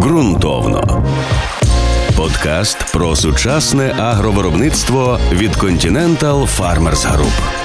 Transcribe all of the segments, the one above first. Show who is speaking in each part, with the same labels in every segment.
Speaker 1: ґрунтовно. Подкаст про сучасне агровиробництво від Continental Farmers Group.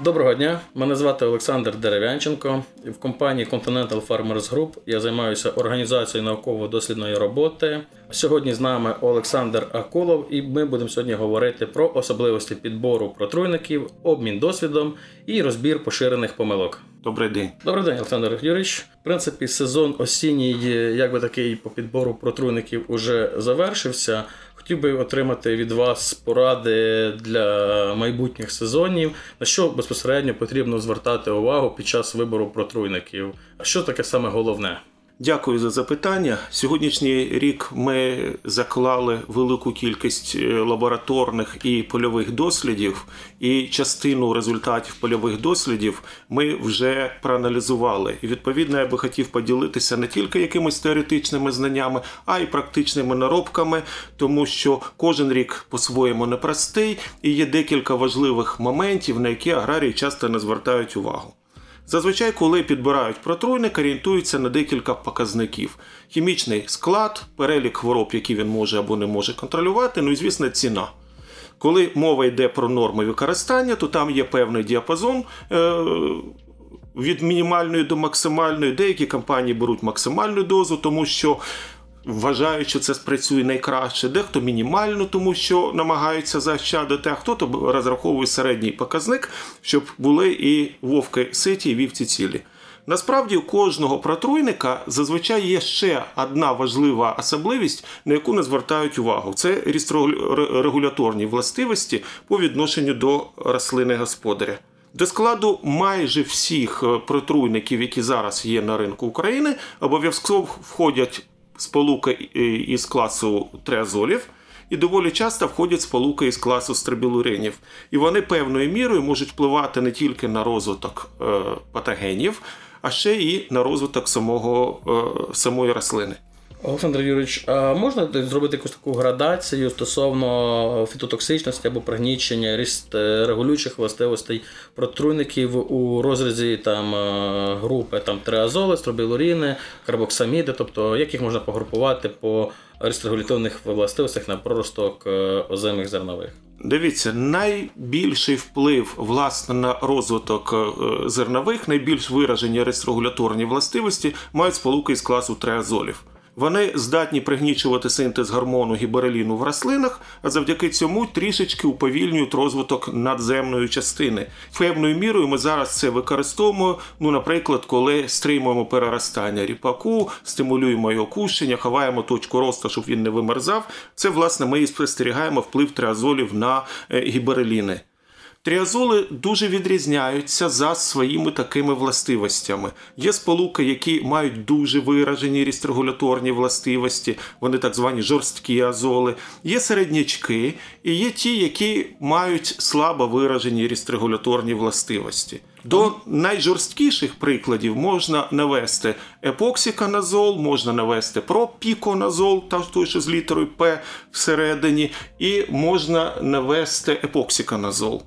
Speaker 2: Доброго дня, мене звати Олександр Дерев'янченко. В компанії Continental Farmers Group я займаюся організацією науково-дослідної роботи. Сьогодні з нами Олександр Акулов, і ми будемо сьогодні говорити про особливості підбору протруйників, обмін досвідом і розбір поширених помилок.
Speaker 3: Добрий день.
Speaker 2: Добрий день, Олександр Юрійович. В принципі, сезон осінній, як би такий по підбору протруйників, уже завершився. Хотів би отримати від вас поради для майбутніх сезонів, на що безпосередньо потрібно звертати увагу під час вибору протруйників. А що таке саме головне?
Speaker 3: Дякую за запитання. Сьогоднішній рік ми заклали велику кількість е, лабораторних і польових дослідів, і частину результатів польових дослідів ми вже проаналізували. І відповідно я би хотів поділитися не тільки якимись теоретичними знаннями, а й практичними наробками, тому що кожен рік по-своєму непростий і є декілька важливих моментів, на які аграрії часто не звертають увагу. Зазвичай, коли підбирають протруйник, орієнтуються на декілька показників: хімічний склад, перелік хвороб, які він може або не може контролювати, ну і звісно, ціна. Коли мова йде про норми використання, то там є певний діапазон. Е- від мінімальної до максимальної, деякі компанії беруть максимальну дозу, тому що вважають, що це спрацює найкраще, дехто мінімально, тому що намагаються заощадити, а хто-то розраховує середній показник, щоб були і вовки ситі, і вівці цілі. Насправді у кожного протруйника зазвичай є ще одна важлива особливість, на яку не звертають увагу. Це регуляторні властивості по відношенню до рослини господаря. До складу майже всіх е, протруйників, які зараз є на ринку України, обов'язково входять сполука із класу триазолів, і доволі часто входять сполуки із класу стрибілуринів. І вони певною мірою можуть впливати не тільки на розвиток е, патогенів, а ще і на розвиток самого, е, самої рослини.
Speaker 2: Олександр Юрійович, а можна зробити якусь таку градацію стосовно фітотоксичності або пригнічення ріст е, регулюючих властивостей протруйників у розрізі там е, групи там триазоли, стробілуріни, карбоксаміди, тобто як їх можна погрупувати по регуляторних властивостях на проросток е, озимих зернових?
Speaker 3: Дивіться, найбільший вплив власне на розвиток зернових, найбільш виражені регуляторні властивості мають сполуки із класу триазолів. Вони здатні пригнічувати синтез гормону гібереліну в рослинах, а завдяки цьому трішечки уповільнюють розвиток надземної частини. Певною мірою ми зараз це використовуємо. Ну, наприклад, коли стримуємо переростання ріпаку, стимулюємо його кущення, ховаємо точку росту, щоб він не вимерзав. Це власне ми і спостерігаємо вплив триазолів на е, гібереліни. Тріазоли дуже відрізняються за своїми такими властивостями. Є сполуки, які мають дуже виражені рістрегуляторні властивості, вони так звані жорсткі азоли, є середнячки, і є ті, які мають слабо виражені рістрегуляторні властивості. До найжорсткіших прикладів можна навести епоксиканазол, можна навести пропіконазол, той, що з літерою П всередині, і можна навести епоксиканазол.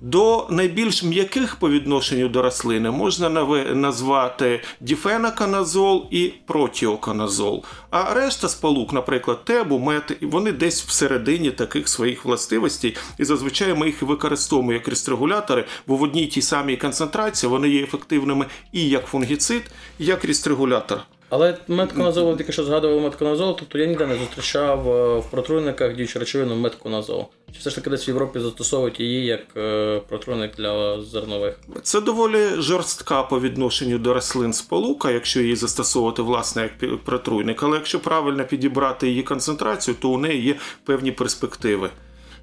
Speaker 3: До найбільш м'яких по відношенню до рослини можна назвати діфенаканазол і протіоканазол. А решта сполук, наприклад, тебу, мет, вони десь всередині таких своїх властивостей, і зазвичай ми їх використовуємо як рістрегулятори, бо в одній тій самій концентрації вони є ефективними і як фунгіцид, і як рістрегулятор.
Speaker 2: Але метконазол, тільки що згадував метконазол, тобто я ніде не зустрічав е, в протруйниках діючу речовину метконазол. Чи все ж таки десь в Європі застосовують її як е, протруйник для зернових?
Speaker 3: Це доволі жорстка по відношенню до рослин сполука, якщо її застосовувати власне як протруйник. Але якщо правильно підібрати її концентрацію, то у неї є певні перспективи.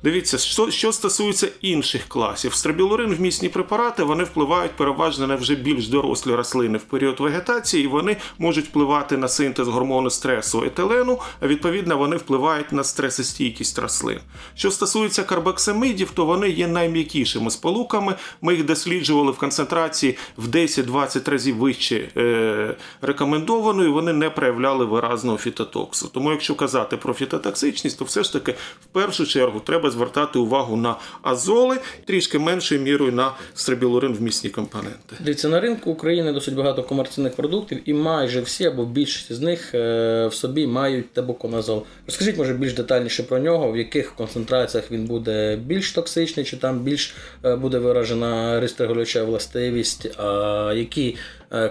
Speaker 3: Дивіться, що що стосується інших класів, Страбілурин вмісні препарати вони впливають переважно на вже більш дорослі рослини в період вегетації, і вони можуть впливати на синтез гормону стресу етилену, а відповідно вони впливають на стресостійкість рослин. Що стосується карбоксамидів, то вони є найм'якішими сполуками. Ми їх досліджували в концентрації в 10-20 разів вище е, рекомендованої, вони не проявляли виразного фітотоксу. Тому, якщо казати про фітотоксичність, то все ж таки в першу чергу треба треба звертати увагу на азоли, трішки меншою мірою на стрибілурин вмісні компоненти.
Speaker 2: Дивіться, на ринку України досить багато комерційних продуктів, і майже всі або більшість з них е, в собі мають тебуконазол. Розкажіть, може, більш детальніше про нього, в яких концентраціях він буде більш токсичний, чи там більш е, буде виражена рестрегулююча властивість, а які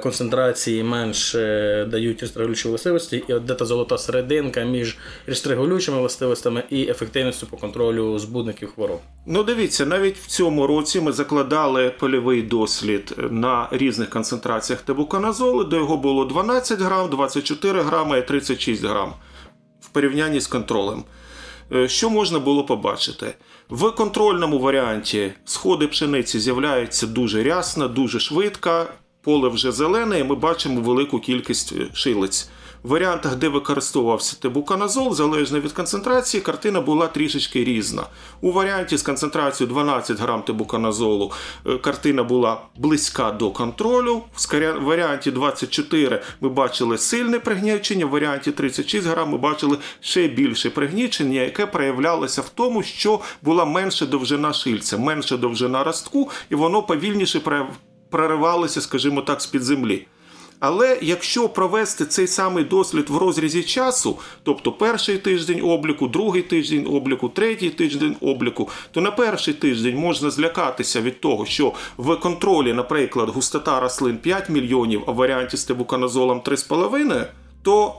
Speaker 2: концентрації менш дають рестрегулюючі властивості, і от де та золота серединка між рестрегулюючими властивостями і ефективністю по контролю збудників хвороб.
Speaker 3: Ну, дивіться, навіть в цьому році ми закладали польовий дослід на різних концентраціях тебуконазолу, де його було 12 грам, 24 грами і 36 грам в порівнянні з контролем. Е, що можна було побачити? В контрольному варіанті сходи пшениці з'являються дуже рясно, дуже швидко, поле вже зелене, і ми бачимо велику кількість е, шилиць. В варіантах, де використовувався тебуканазол, залежно від концентрації, картина була трішечки різна. У варіанті з концентрацією 12 грам тебуканазолу е, картина була близька до контролю. В варіанті 24 ми бачили сильне пригнічення, в варіанті 36 грам ми бачили ще більше пригнічення, яке проявлялося в тому, що була менша довжина шильця, менша довжина ростку, і воно повільніше проривалося, скажімо так, з-під землі. Але якщо провести цей самий дослід в розрізі часу, тобто перший тиждень обліку, другий тиждень обліку, третій тиждень обліку, то на перший тиждень можна злякатися від того, що в контролі, наприклад, густота рослин 5 мільйонів, а в варіанті з тебуканозолом 3,5, то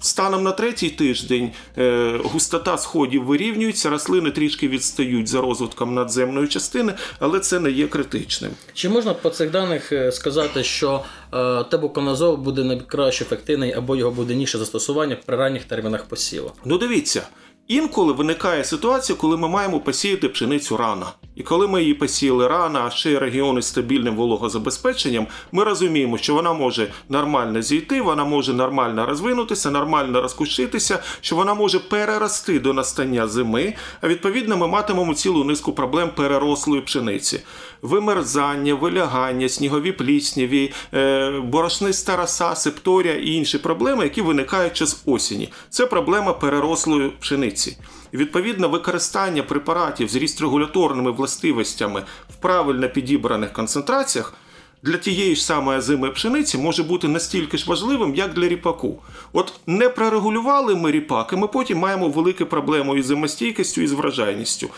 Speaker 3: станом на третій тиждень е, густота сходів вирівнюється, рослини трішки відстають за розвитком надземної частини, але це не є критичним.
Speaker 2: Чи можна по цих даних е, сказати, що е, тебуконазол буде найкраще ефективний або його буде ніше застосування при ранніх термінах посіву?
Speaker 3: Ну дивіться. Інколи виникає ситуація, коли ми маємо посіяти пшеницю рано. І коли ми її посіяли рано, а ще й регіони з стабільним вологозабезпеченням, ми розуміємо, що вона може нормально зійти, вона може нормально розвинутися, нормально розкушитися, що вона може перерости до настання зими. А відповідно, ми матимемо цілу низку проблем перерослої пшениці. Вимерзання, вилягання, снігові плісняві, е, борошниста роса, септорія і інші проблеми, які виникають час осені. Це проблема перерослої пшениці. Відповідно, використання препаратів з рістрегуляторними властивостями в правильно підібраних концентраціях. Для тієї ж самої зими пшениці може бути настільки ж важливим, як для ріпаку. От не прорегулювали ми ріпак, і ми потім маємо велику проблему із зимостійкістю і з вражайністю.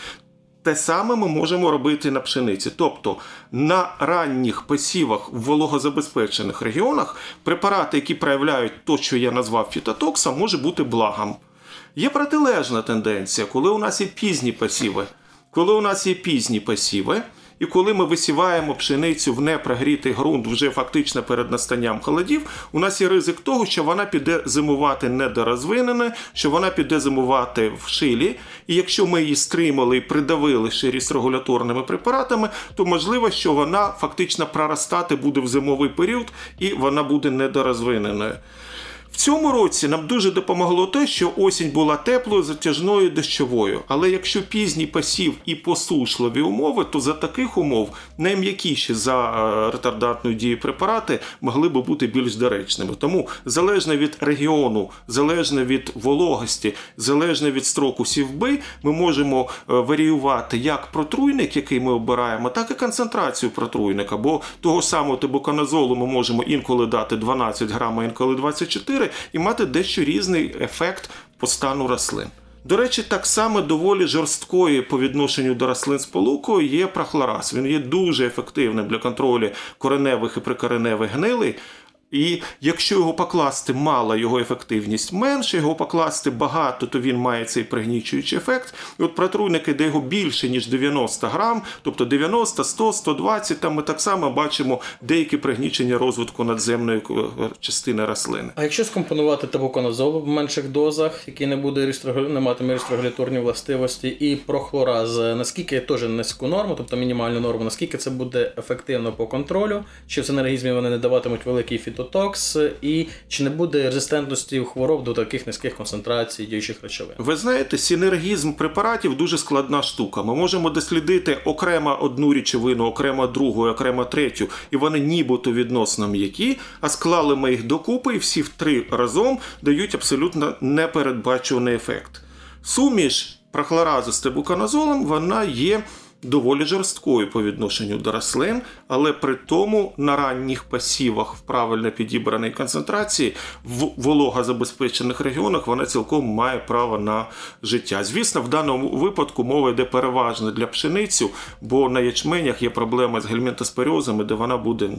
Speaker 3: Те саме ми можемо робити на пшениці. Тобто на ранніх посівах в вологозабезпечених регіонах препарати, які проявляють то, що я назвав фітотоксом, може бути благом. Є протилежна тенденція, коли у нас є пізні посіви. Коли у нас є пізні посіви, і коли ми висіваємо пшеницю в непрогрітий ґрунт вже фактично перед настанням холодів, у нас є ризик того, що вона піде зимувати недорозвинене, що вона піде зимувати в шилі. І якщо ми її стримали і придавили ще регуляторними препаратами, то можливо, що вона фактично проростати буде в зимовий період і вона буде недорозвиненою. В цьому році нам дуже допомогло те, що осінь була теплою, затяжною дощовою. Але якщо пізній посів і посушливі умови, то за таких умов найм'якіші за е, ретардантну дію препарати могли би бути більш доречними. Тому залежно від регіону, залежно від вологості, залежно від строку сівби, ми можемо е, варіювати як протруйник, який ми обираємо, так і концентрацію протруйника. Бо того самого тибуканазолу ми можемо інколи дати 12 грам, інколи 24 культури і мати дещо різний ефект по стану рослин. До речі, так само доволі жорсткою по відношенню до рослин сполукою є прахлораз. Він є дуже ефективним для контролю кореневих і прикореневих гнилей. І якщо його покласти мало, його ефективність менше, його покласти багато, то він має цей пригнічуючий ефект. І от протруйники, де його більше, ніж 90 грам, тобто 90, 100, 120, там ми так само бачимо деякі пригнічення розвитку надземної частини рослини.
Speaker 2: А якщо скомпонувати табуконазол в менших дозах, який не буде не матиме рестрегуляторні властивості, і прохлораз, наскільки теж низьку норму, тобто мінімальну норму, наскільки це буде ефективно по контролю, чи в синергізмі вони не даватимуть великий фіто фітотокс, і чи не буде резистентності хвороб до таких низьких концентрацій діючих речовин?
Speaker 3: Ви знаєте, синергізм препаратів дуже складна штука. Ми можемо дослідити окремо одну речовину, окремо другу, окремо третю, і вони нібито відносно м'які, а склали ми їх докупи, і всі в три разом дають абсолютно непередбачуваний ефект. Суміш прохлораза з тебуканазолом вона є доволі жорсткою по відношенню до рослин, але при тому на ранніх пасівах в правильно підібраній концентрації в вологозабезпечених регіонах вона цілком має право на життя. Звісно, в даному випадку мова йде переважно для пшеницю, бо на ячменях є проблеми з гельмінтоспоріозами, де вона буде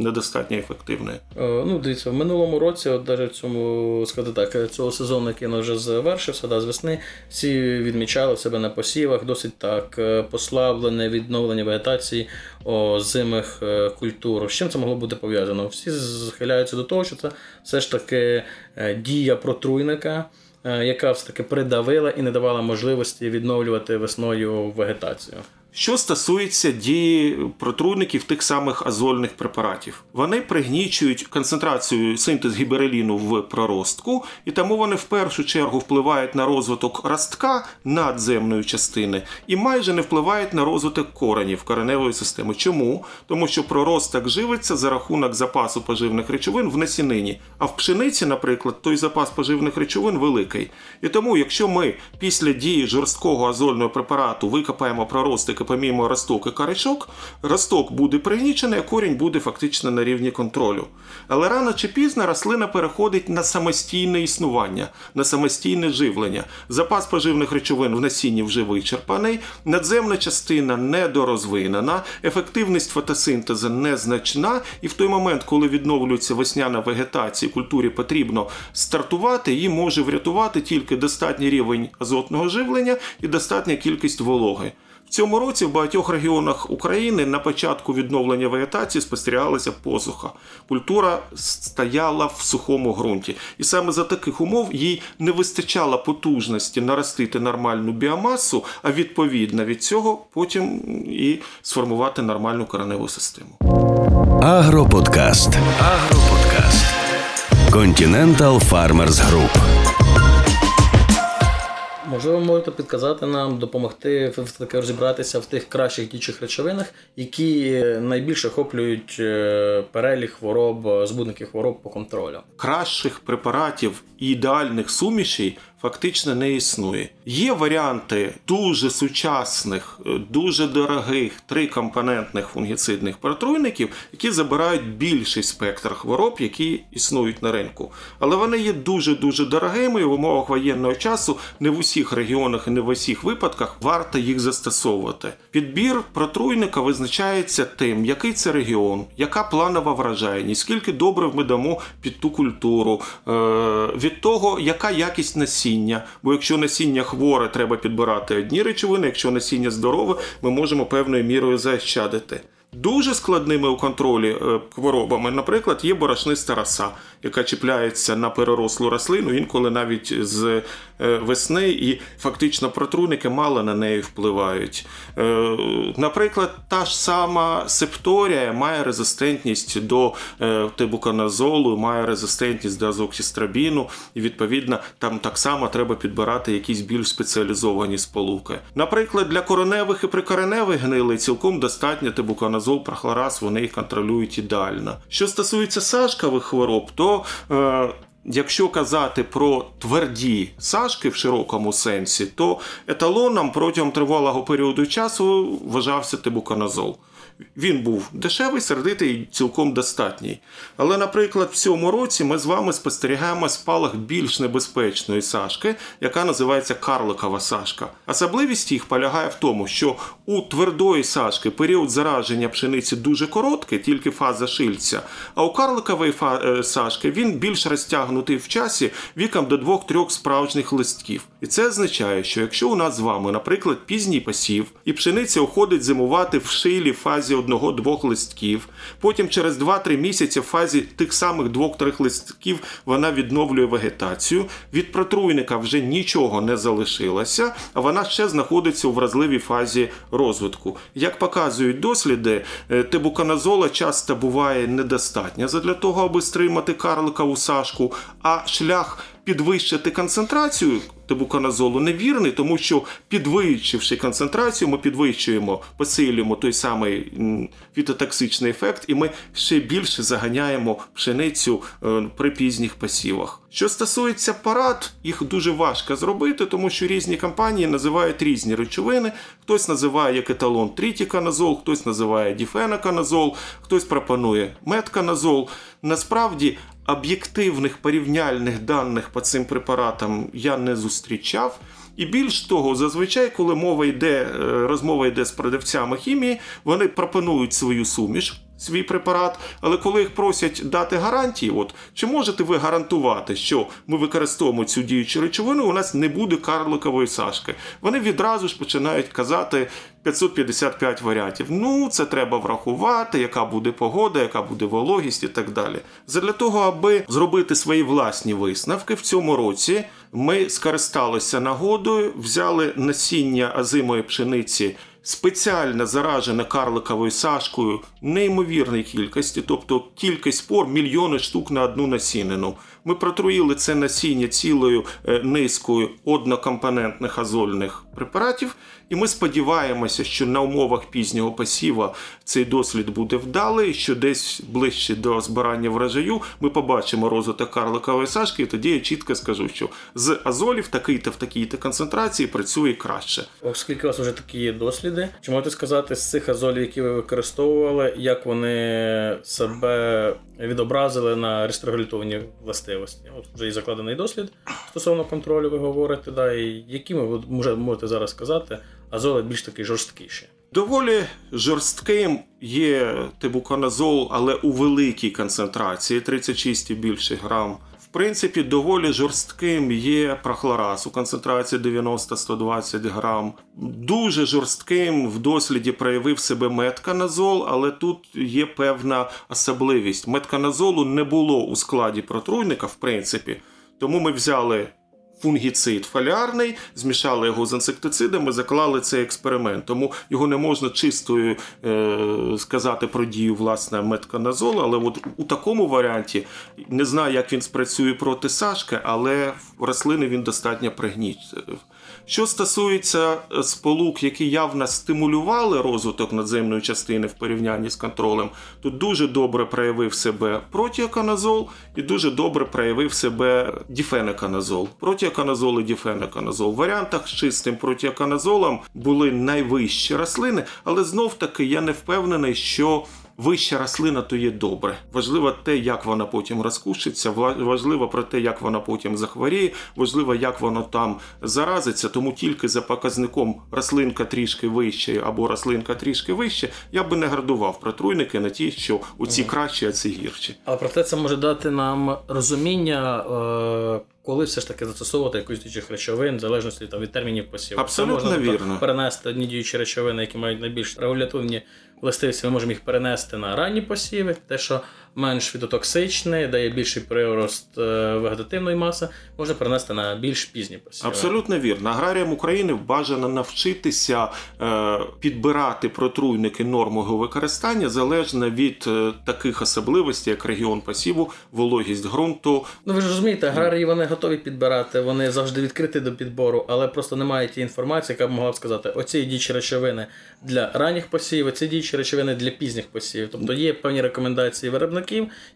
Speaker 3: недостатньо ефективною.
Speaker 2: Е, ну, дивіться, в минулому році, от навіть в цьому сказати так, цього сезону, який вже завершився, да, з весни, всі відмічали себе на посівах досить так е, послаблене відновлення вегетації озимих е, культур. З чим це могло бути пов'язано? Всі схиляються до того, що це все ж таки е, дія протруйника. Е, яка все таки придавила і не давала можливості відновлювати весною вегетацію.
Speaker 3: Що стосується дії протруйників тих самих азольних препаратів, вони пригнічують концентрацію синтез гібереліну в проростку, і тому вони в першу чергу впливають на розвиток ростка надземної частини і майже не впливають на розвиток коренів кореневої системи. Чому? Тому що проросток живиться за рахунок запасу поживних речовин в насінині, а в пшениці, наприклад, той запас поживних речовин великий. І тому, якщо ми після дії жорсткого азольного препарату викопаємо проросток все помімо росток і корячок, росток буде пригнічений, а корінь буде фактично на рівні контролю. Але рано чи пізно рослина переходить на самостійне існування, на самостійне живлення. Запас поживних речовин в насінні вже вичерпаний, надземна частина недорозвинена, ефективність фотосинтезу незначна, і в той момент, коли відновлюється весняна вегетація, культурі потрібно стартувати, її може врятувати тільки достатній рівень азотного живлення і достатня кількість вологи. Цьому році в багатьох регіонах України на початку відновлення вегетації спостерігалася посуха. Культура стояла в сухому ґрунті. І саме за таких умов їй не вистачало потужності наростити нормальну біомасу, а відповідно від цього потім і сформувати нормальну кореневу систему.
Speaker 1: Агроподкаст. Агроподкаст. Continental Farmers Group.
Speaker 2: Можливо, можете підказати нам, допомогти таки розібратися в тих кращих діючих речовинах, які найбільше охоплюють е, перелік хвороб, збудників хвороб по контролю.
Speaker 3: Кращих препаратів і ідеальних сумішей фактично не існує. Є варіанти дуже сучасних, е, дуже дорогих трикомпонентних фунгіцидних протруйників, які забирають більший спектр хвороб, які існують на ринку. Але вони є дуже-дуже дорогими і в умовах воєнного часу не в усіх регіонах і не в усіх випадках варто їх застосовувати. Підбір протруйника визначається тим, який це регіон, яка планова вражайність, скільки добре ми дамо під ту культуру, е, від того, яка якість насіння насіння. Бо якщо насіння хворе, треба підбирати одні речовини, якщо насіння здорове, ми можемо певною мірою заощадити. Дуже складними у контролі е, хворобами, наприклад, є борошниста роса, яка чіпляється на перерослу рослину, інколи навіть з е, весни, і фактично протруйники мало на неї впливають. Е, наприклад, та ж сама септорія має резистентність до тебуканазолу, має резистентність до азоксістрабіну, і відповідно там так само треба підбирати якісь більш спеціалізовані сполуки. Наприклад, для короневих і прикореневих гнилей цілком достатньо тебуканазолу азол, прохлораз, вони їх контролюють ідеально. Що стосується сашкових хвороб, то е, Якщо казати про тверді сашки в широкому сенсі, то еталоном протягом тривалого періоду часу вважався тибуканазол. Він був дешевий, сердитий і цілком достатній. Але, наприклад, в цьому році ми з вами спостерігаємо спалах більш небезпечної сашки, яка називається карликова сашка. Особливість їх полягає в тому, що у твердої сашки період зараження пшениці дуже короткий, тільки фаза шильця. А у карликової е, сашки він більш розтягнутий в часі віком до двох-трьох справжніх листків. І це означає, що якщо у нас з вами, наприклад, пізній посів, і пшениця уходить зимувати в шилі фазі фазі одного-двох листків. Потім через 2-3 місяці в фазі тих самих двох-трьох листків вона відновлює вегетацію. Від протруйника вже нічого не залишилося, а вона ще знаходиться у вразливій фазі розвитку. Як показують досліди, е, тебуканазола часто буває недостатньо для того, аби стримати карликову сашку, а шлях підвищити концентрацію тебуканазолу невірний, тому що підвищивши концентрацію, ми підвищуємо, посилюємо той самий фітотоксичний ефект, і ми ще більше заганяємо пшеницю е, при пізніх посівах. Що стосується парад, їх дуже важко зробити, тому що різні компанії називають різні речовини. Хтось називає як еталон трітіканазол, хтось називає діфеноканазол, хтось пропонує метканазол. Насправді об'єктивних порівняльних даних по цим препаратам я не зустрічав. І більш того, зазвичай, коли мова йде, е, розмова йде з продавцями хімії, вони пропонують свою суміш свій препарат, але коли їх просять дати гарантії, от чи можете ви гарантувати, що ми використовуємо цю діючу речовину, у нас не буде карликової сашки. Вони відразу ж починають казати 555 варіантів. Ну, це треба врахувати, яка буде погода, яка буде вологість і так далі. Задля того, аби зробити свої власні висновки в цьому році, ми скористалися нагодою, взяли насіння азимої пшениці спеціально заражена карликовою сашкою неймовірної кількості, тобто кількість пор мільйони штук на одну насінину. Ми протруїли це насіння цілою е, низкою однокомпонентних азольних препаратів, і ми сподіваємося, що на умовах пізнього посіва цей дослід буде вдалий, що десь ближче до збирання врожаю ми побачимо розвиток карликової сашки, і тоді я чітко скажу, що з азолів такий-то в такій-то концентрації працює краще.
Speaker 2: Оскільки у вас вже такі є досліди, чи можете сказати з цих азолів, які ви використовували, як вони себе відобразили на рестрегулятивні властивості? От вже і закладений дослід стосовно контролю, ви говорите, да, і які ви можете зараз сказати, азоли більш такі жорсткіші.
Speaker 3: Доволі жорстким є тибуконазол, але у великій концентрації 36 і більше грам. Принципі, доволі жорстким є прохлораз у концентрації 90-120 грам. Дуже жорстким в досліді проявив себе метканазол, але тут є певна особливість. Метканазолу не було у складі протруйника, в принципі. Тому ми взяли фунгіцид фоліарний, змішали його з інсектицидами, заклали цей експеримент. Тому його не можна чистою е, сказати про дію власне метканазолу, але от у такому варіанті не знаю, як він спрацює проти Сашки, але в рослини він достатньо пригнічив. Що стосується е, сполук, які явно стимулювали розвиток надземної частини в порівнянні з контролем, то дуже добре проявив себе протіоканазол і дуже добре проявив себе діфенеканазол. Протіоканазол і діфенеканазол. В варіантах з чистим протіоканазолом були найвищі рослини, але знов таки я не впевнений, що вища рослина, то є добре. Важливо те, як вона потім розкушиться, важливо про те, як вона потім захворіє, важливо, як воно там заразиться. Тому тільки за показником рослинка трішки вище або рослинка трішки вище, я би не градував протруйники на ті, що у ці кращі, а ці гірші.
Speaker 2: Але проте це може дати нам розуміння. Е коли все ж таки застосовувати якусь діючих речовин, в залежності там, від термінів посіву.
Speaker 3: Абсолютно
Speaker 2: можна
Speaker 3: вірно.
Speaker 2: перенести одні діючі речовини, які мають найбільш регулятивні властивості, ми можемо їх перенести на ранні посіви, те, що менш фітотоксичне, дає більший прирост е, вегетативної маси, можна перенести на більш пізні посіви.
Speaker 3: Абсолютно вірно. Аграріям України бажано навчитися е, підбирати протруйники нормового використання залежно від е, таких особливостей, як регіон посіву, вологість ґрунту.
Speaker 2: Ну ви ж розумієте, аграрії вони готові підбирати, вони завжди відкриті до підбору, але просто немає тієї інформації, яка б могла б сказати, оці дічі речовини для ранніх посівів, ці дічі речовини для пізніх посівів. Тобто є певні рекомендації виробників,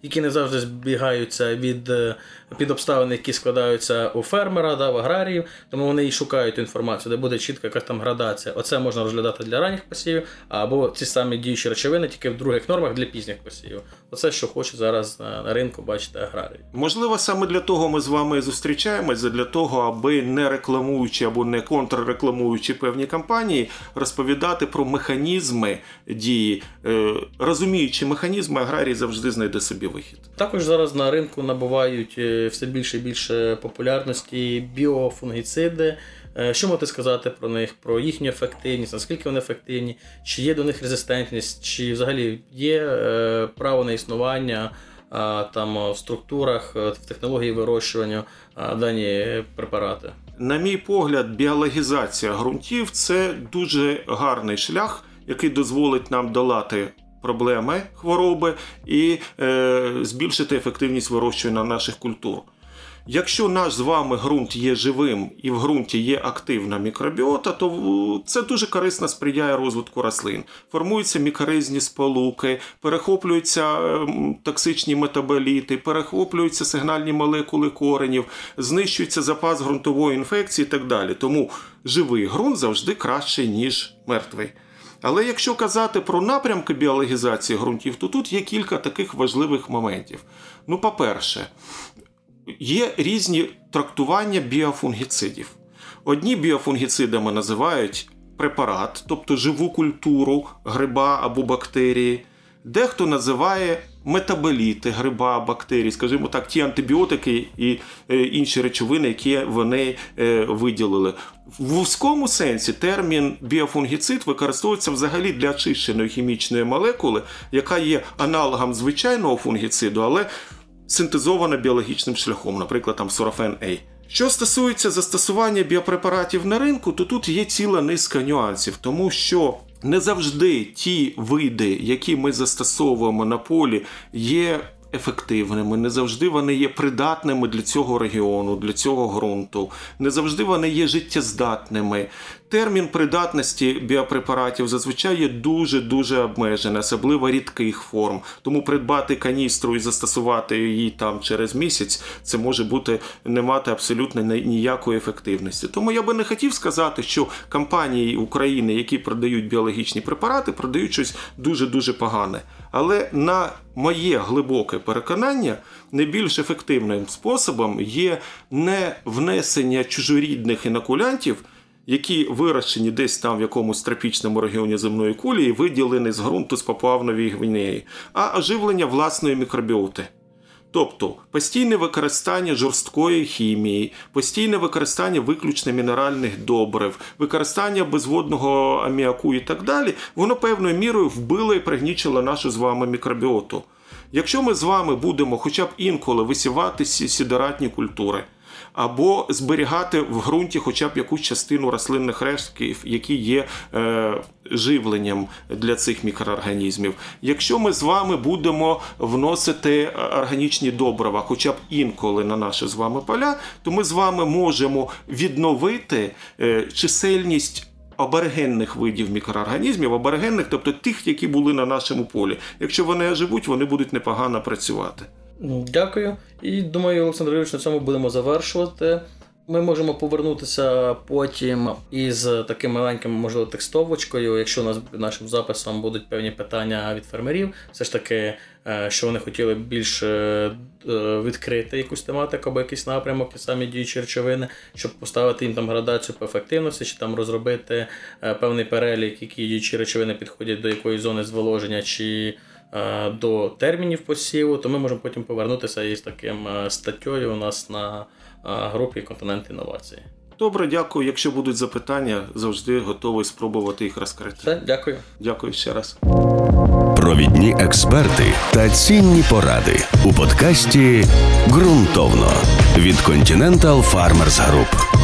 Speaker 2: які не завжди збігаються від е, під обставин, які складаються у фермера, да, в аграріїв, тому вони і шукають інформацію, де буде чітка якась там градація. Оце можна розглядати для ранніх посівів, або ці самі діючі речовини, тільки в других нормах для пізніх посівів. Оце, що хоче зараз на ринку бачити аграрії.
Speaker 3: Можливо, саме для того ми з вами зустрічаємось, для того, аби не рекламуючи або не контррекламуючи певні кампанії, розповідати про механізми дії, е, розуміючи механізми, аграрій завжди знайде собі вихід.
Speaker 2: Також зараз на ринку набувають е, все більше і більше популярності біофунгіциди. Е, що можете сказати про них, про їхню ефективність, наскільки вони ефективні, чи є до них резистентність, чи взагалі є право на існування там в структурах, в технології вирощування дані препарати?
Speaker 3: На мій погляд, біологізація ґрунтів це дуже гарний шлях, який дозволить нам долати проблеми хвороби і е, збільшити ефективність вирощування наших культур. Якщо наш з вами ґрунт є живим і в ґрунті є активна мікробіота, то це дуже корисно сприяє розвитку рослин. Формуються мікоризні сполуки, перехоплюються ем, токсичні метаболіти, перехоплюються сигнальні молекули коренів, знищується запас ґрунтової інфекції і так далі. Тому живий ґрунт завжди кращий, ніж мертвий. Але якщо казати про напрямки біологізації ґрунтів, то тут є кілька таких важливих моментів. Ну, по-перше, є різні трактування біофунгіцидів. Одні біофунгіцидами називають препарат, тобто живу культуру гриба або бактерії. Дехто називає метаболіти гриба, бактерій, скажімо так, ті антибіотики і е, інші речовини, які вони е, виділили. В вузькому сенсі термін біофунгіцид використовується взагалі для очищеної хімічної молекули, яка є аналогом звичайного фунгіциду, але синтезована біологічним шляхом, наприклад, там сорофен А. Що стосується застосування біопрепаратів на ринку, то тут є ціла низка нюансів, тому що не завжди ті види, які ми застосовуємо на полі, є ефективними, не завжди вони є придатними для цього регіону, для цього ґрунту, не завжди вони є життєздатними. Термін придатності біопрепаратів зазвичай є дуже-дуже обмежений, особливо рідких форм. Тому придбати каністру і застосувати її там через місяць, це може бути не мати абсолютно ніякої ефективності. Тому я би не хотів сказати, що компанії України, які продають біологічні препарати, продають щось дуже-дуже погане. Але на моє глибоке переконання, найбільш ефективним способом є не внесення чужорідних інокулянтів, які вирощені десь там в якомусь тропічному регіоні земної кулі і виділені з ґрунту з Папуавнової Гвінеї, а оживлення власної мікробіоти. Тобто постійне використання жорсткої хімії, постійне використання виключно мінеральних добрив, використання безводного аміаку і так далі, воно певною мірою вбило і пригнічило нашу з вами мікробіоту. Якщо ми з вами будемо хоча б інколи висівати сідератні культури, або зберігати в ґрунті хоча б якусь частину рослинних рештків, які є е, живленням для цих мікроорганізмів. Якщо ми з вами будемо вносити органічні добрива, хоча б інколи на наші з вами поля, то ми з вами можемо відновити е, чисельність. Аборигенних видів мікроорганізмів, аборигенних, тобто тих, які були на нашому полі. Якщо вони живуть, вони будуть непогано працювати.
Speaker 2: Дякую. І думаю, Олександр Юрійович, на цьому будемо завершувати. Ми можемо повернутися потім із таким маленьким, можливо, текстовочкою, якщо у нас нашим записом будуть певні питання від фермерів, все ж таки, е, що вони хотіли більше е, відкрити якусь тематику або якийсь напрямок, і самі діючі речовини, щоб поставити їм там градацію по ефективності, чи там розробити е, певний перелік, які діючі речовини підходять до якоїсь зони зволоження. чи до термінів посіву, то ми можемо потім повернутися із таким е, статтєю у нас на е, групі Континент інновації.
Speaker 3: Добре, дякую. Якщо будуть запитання, завжди готовий спробувати їх розкрити.
Speaker 2: Все, Дякую.
Speaker 3: Дякую ще раз.
Speaker 1: Провідні експерти та цінні поради у подкасті ґрунтовно від Continental Farmers Group.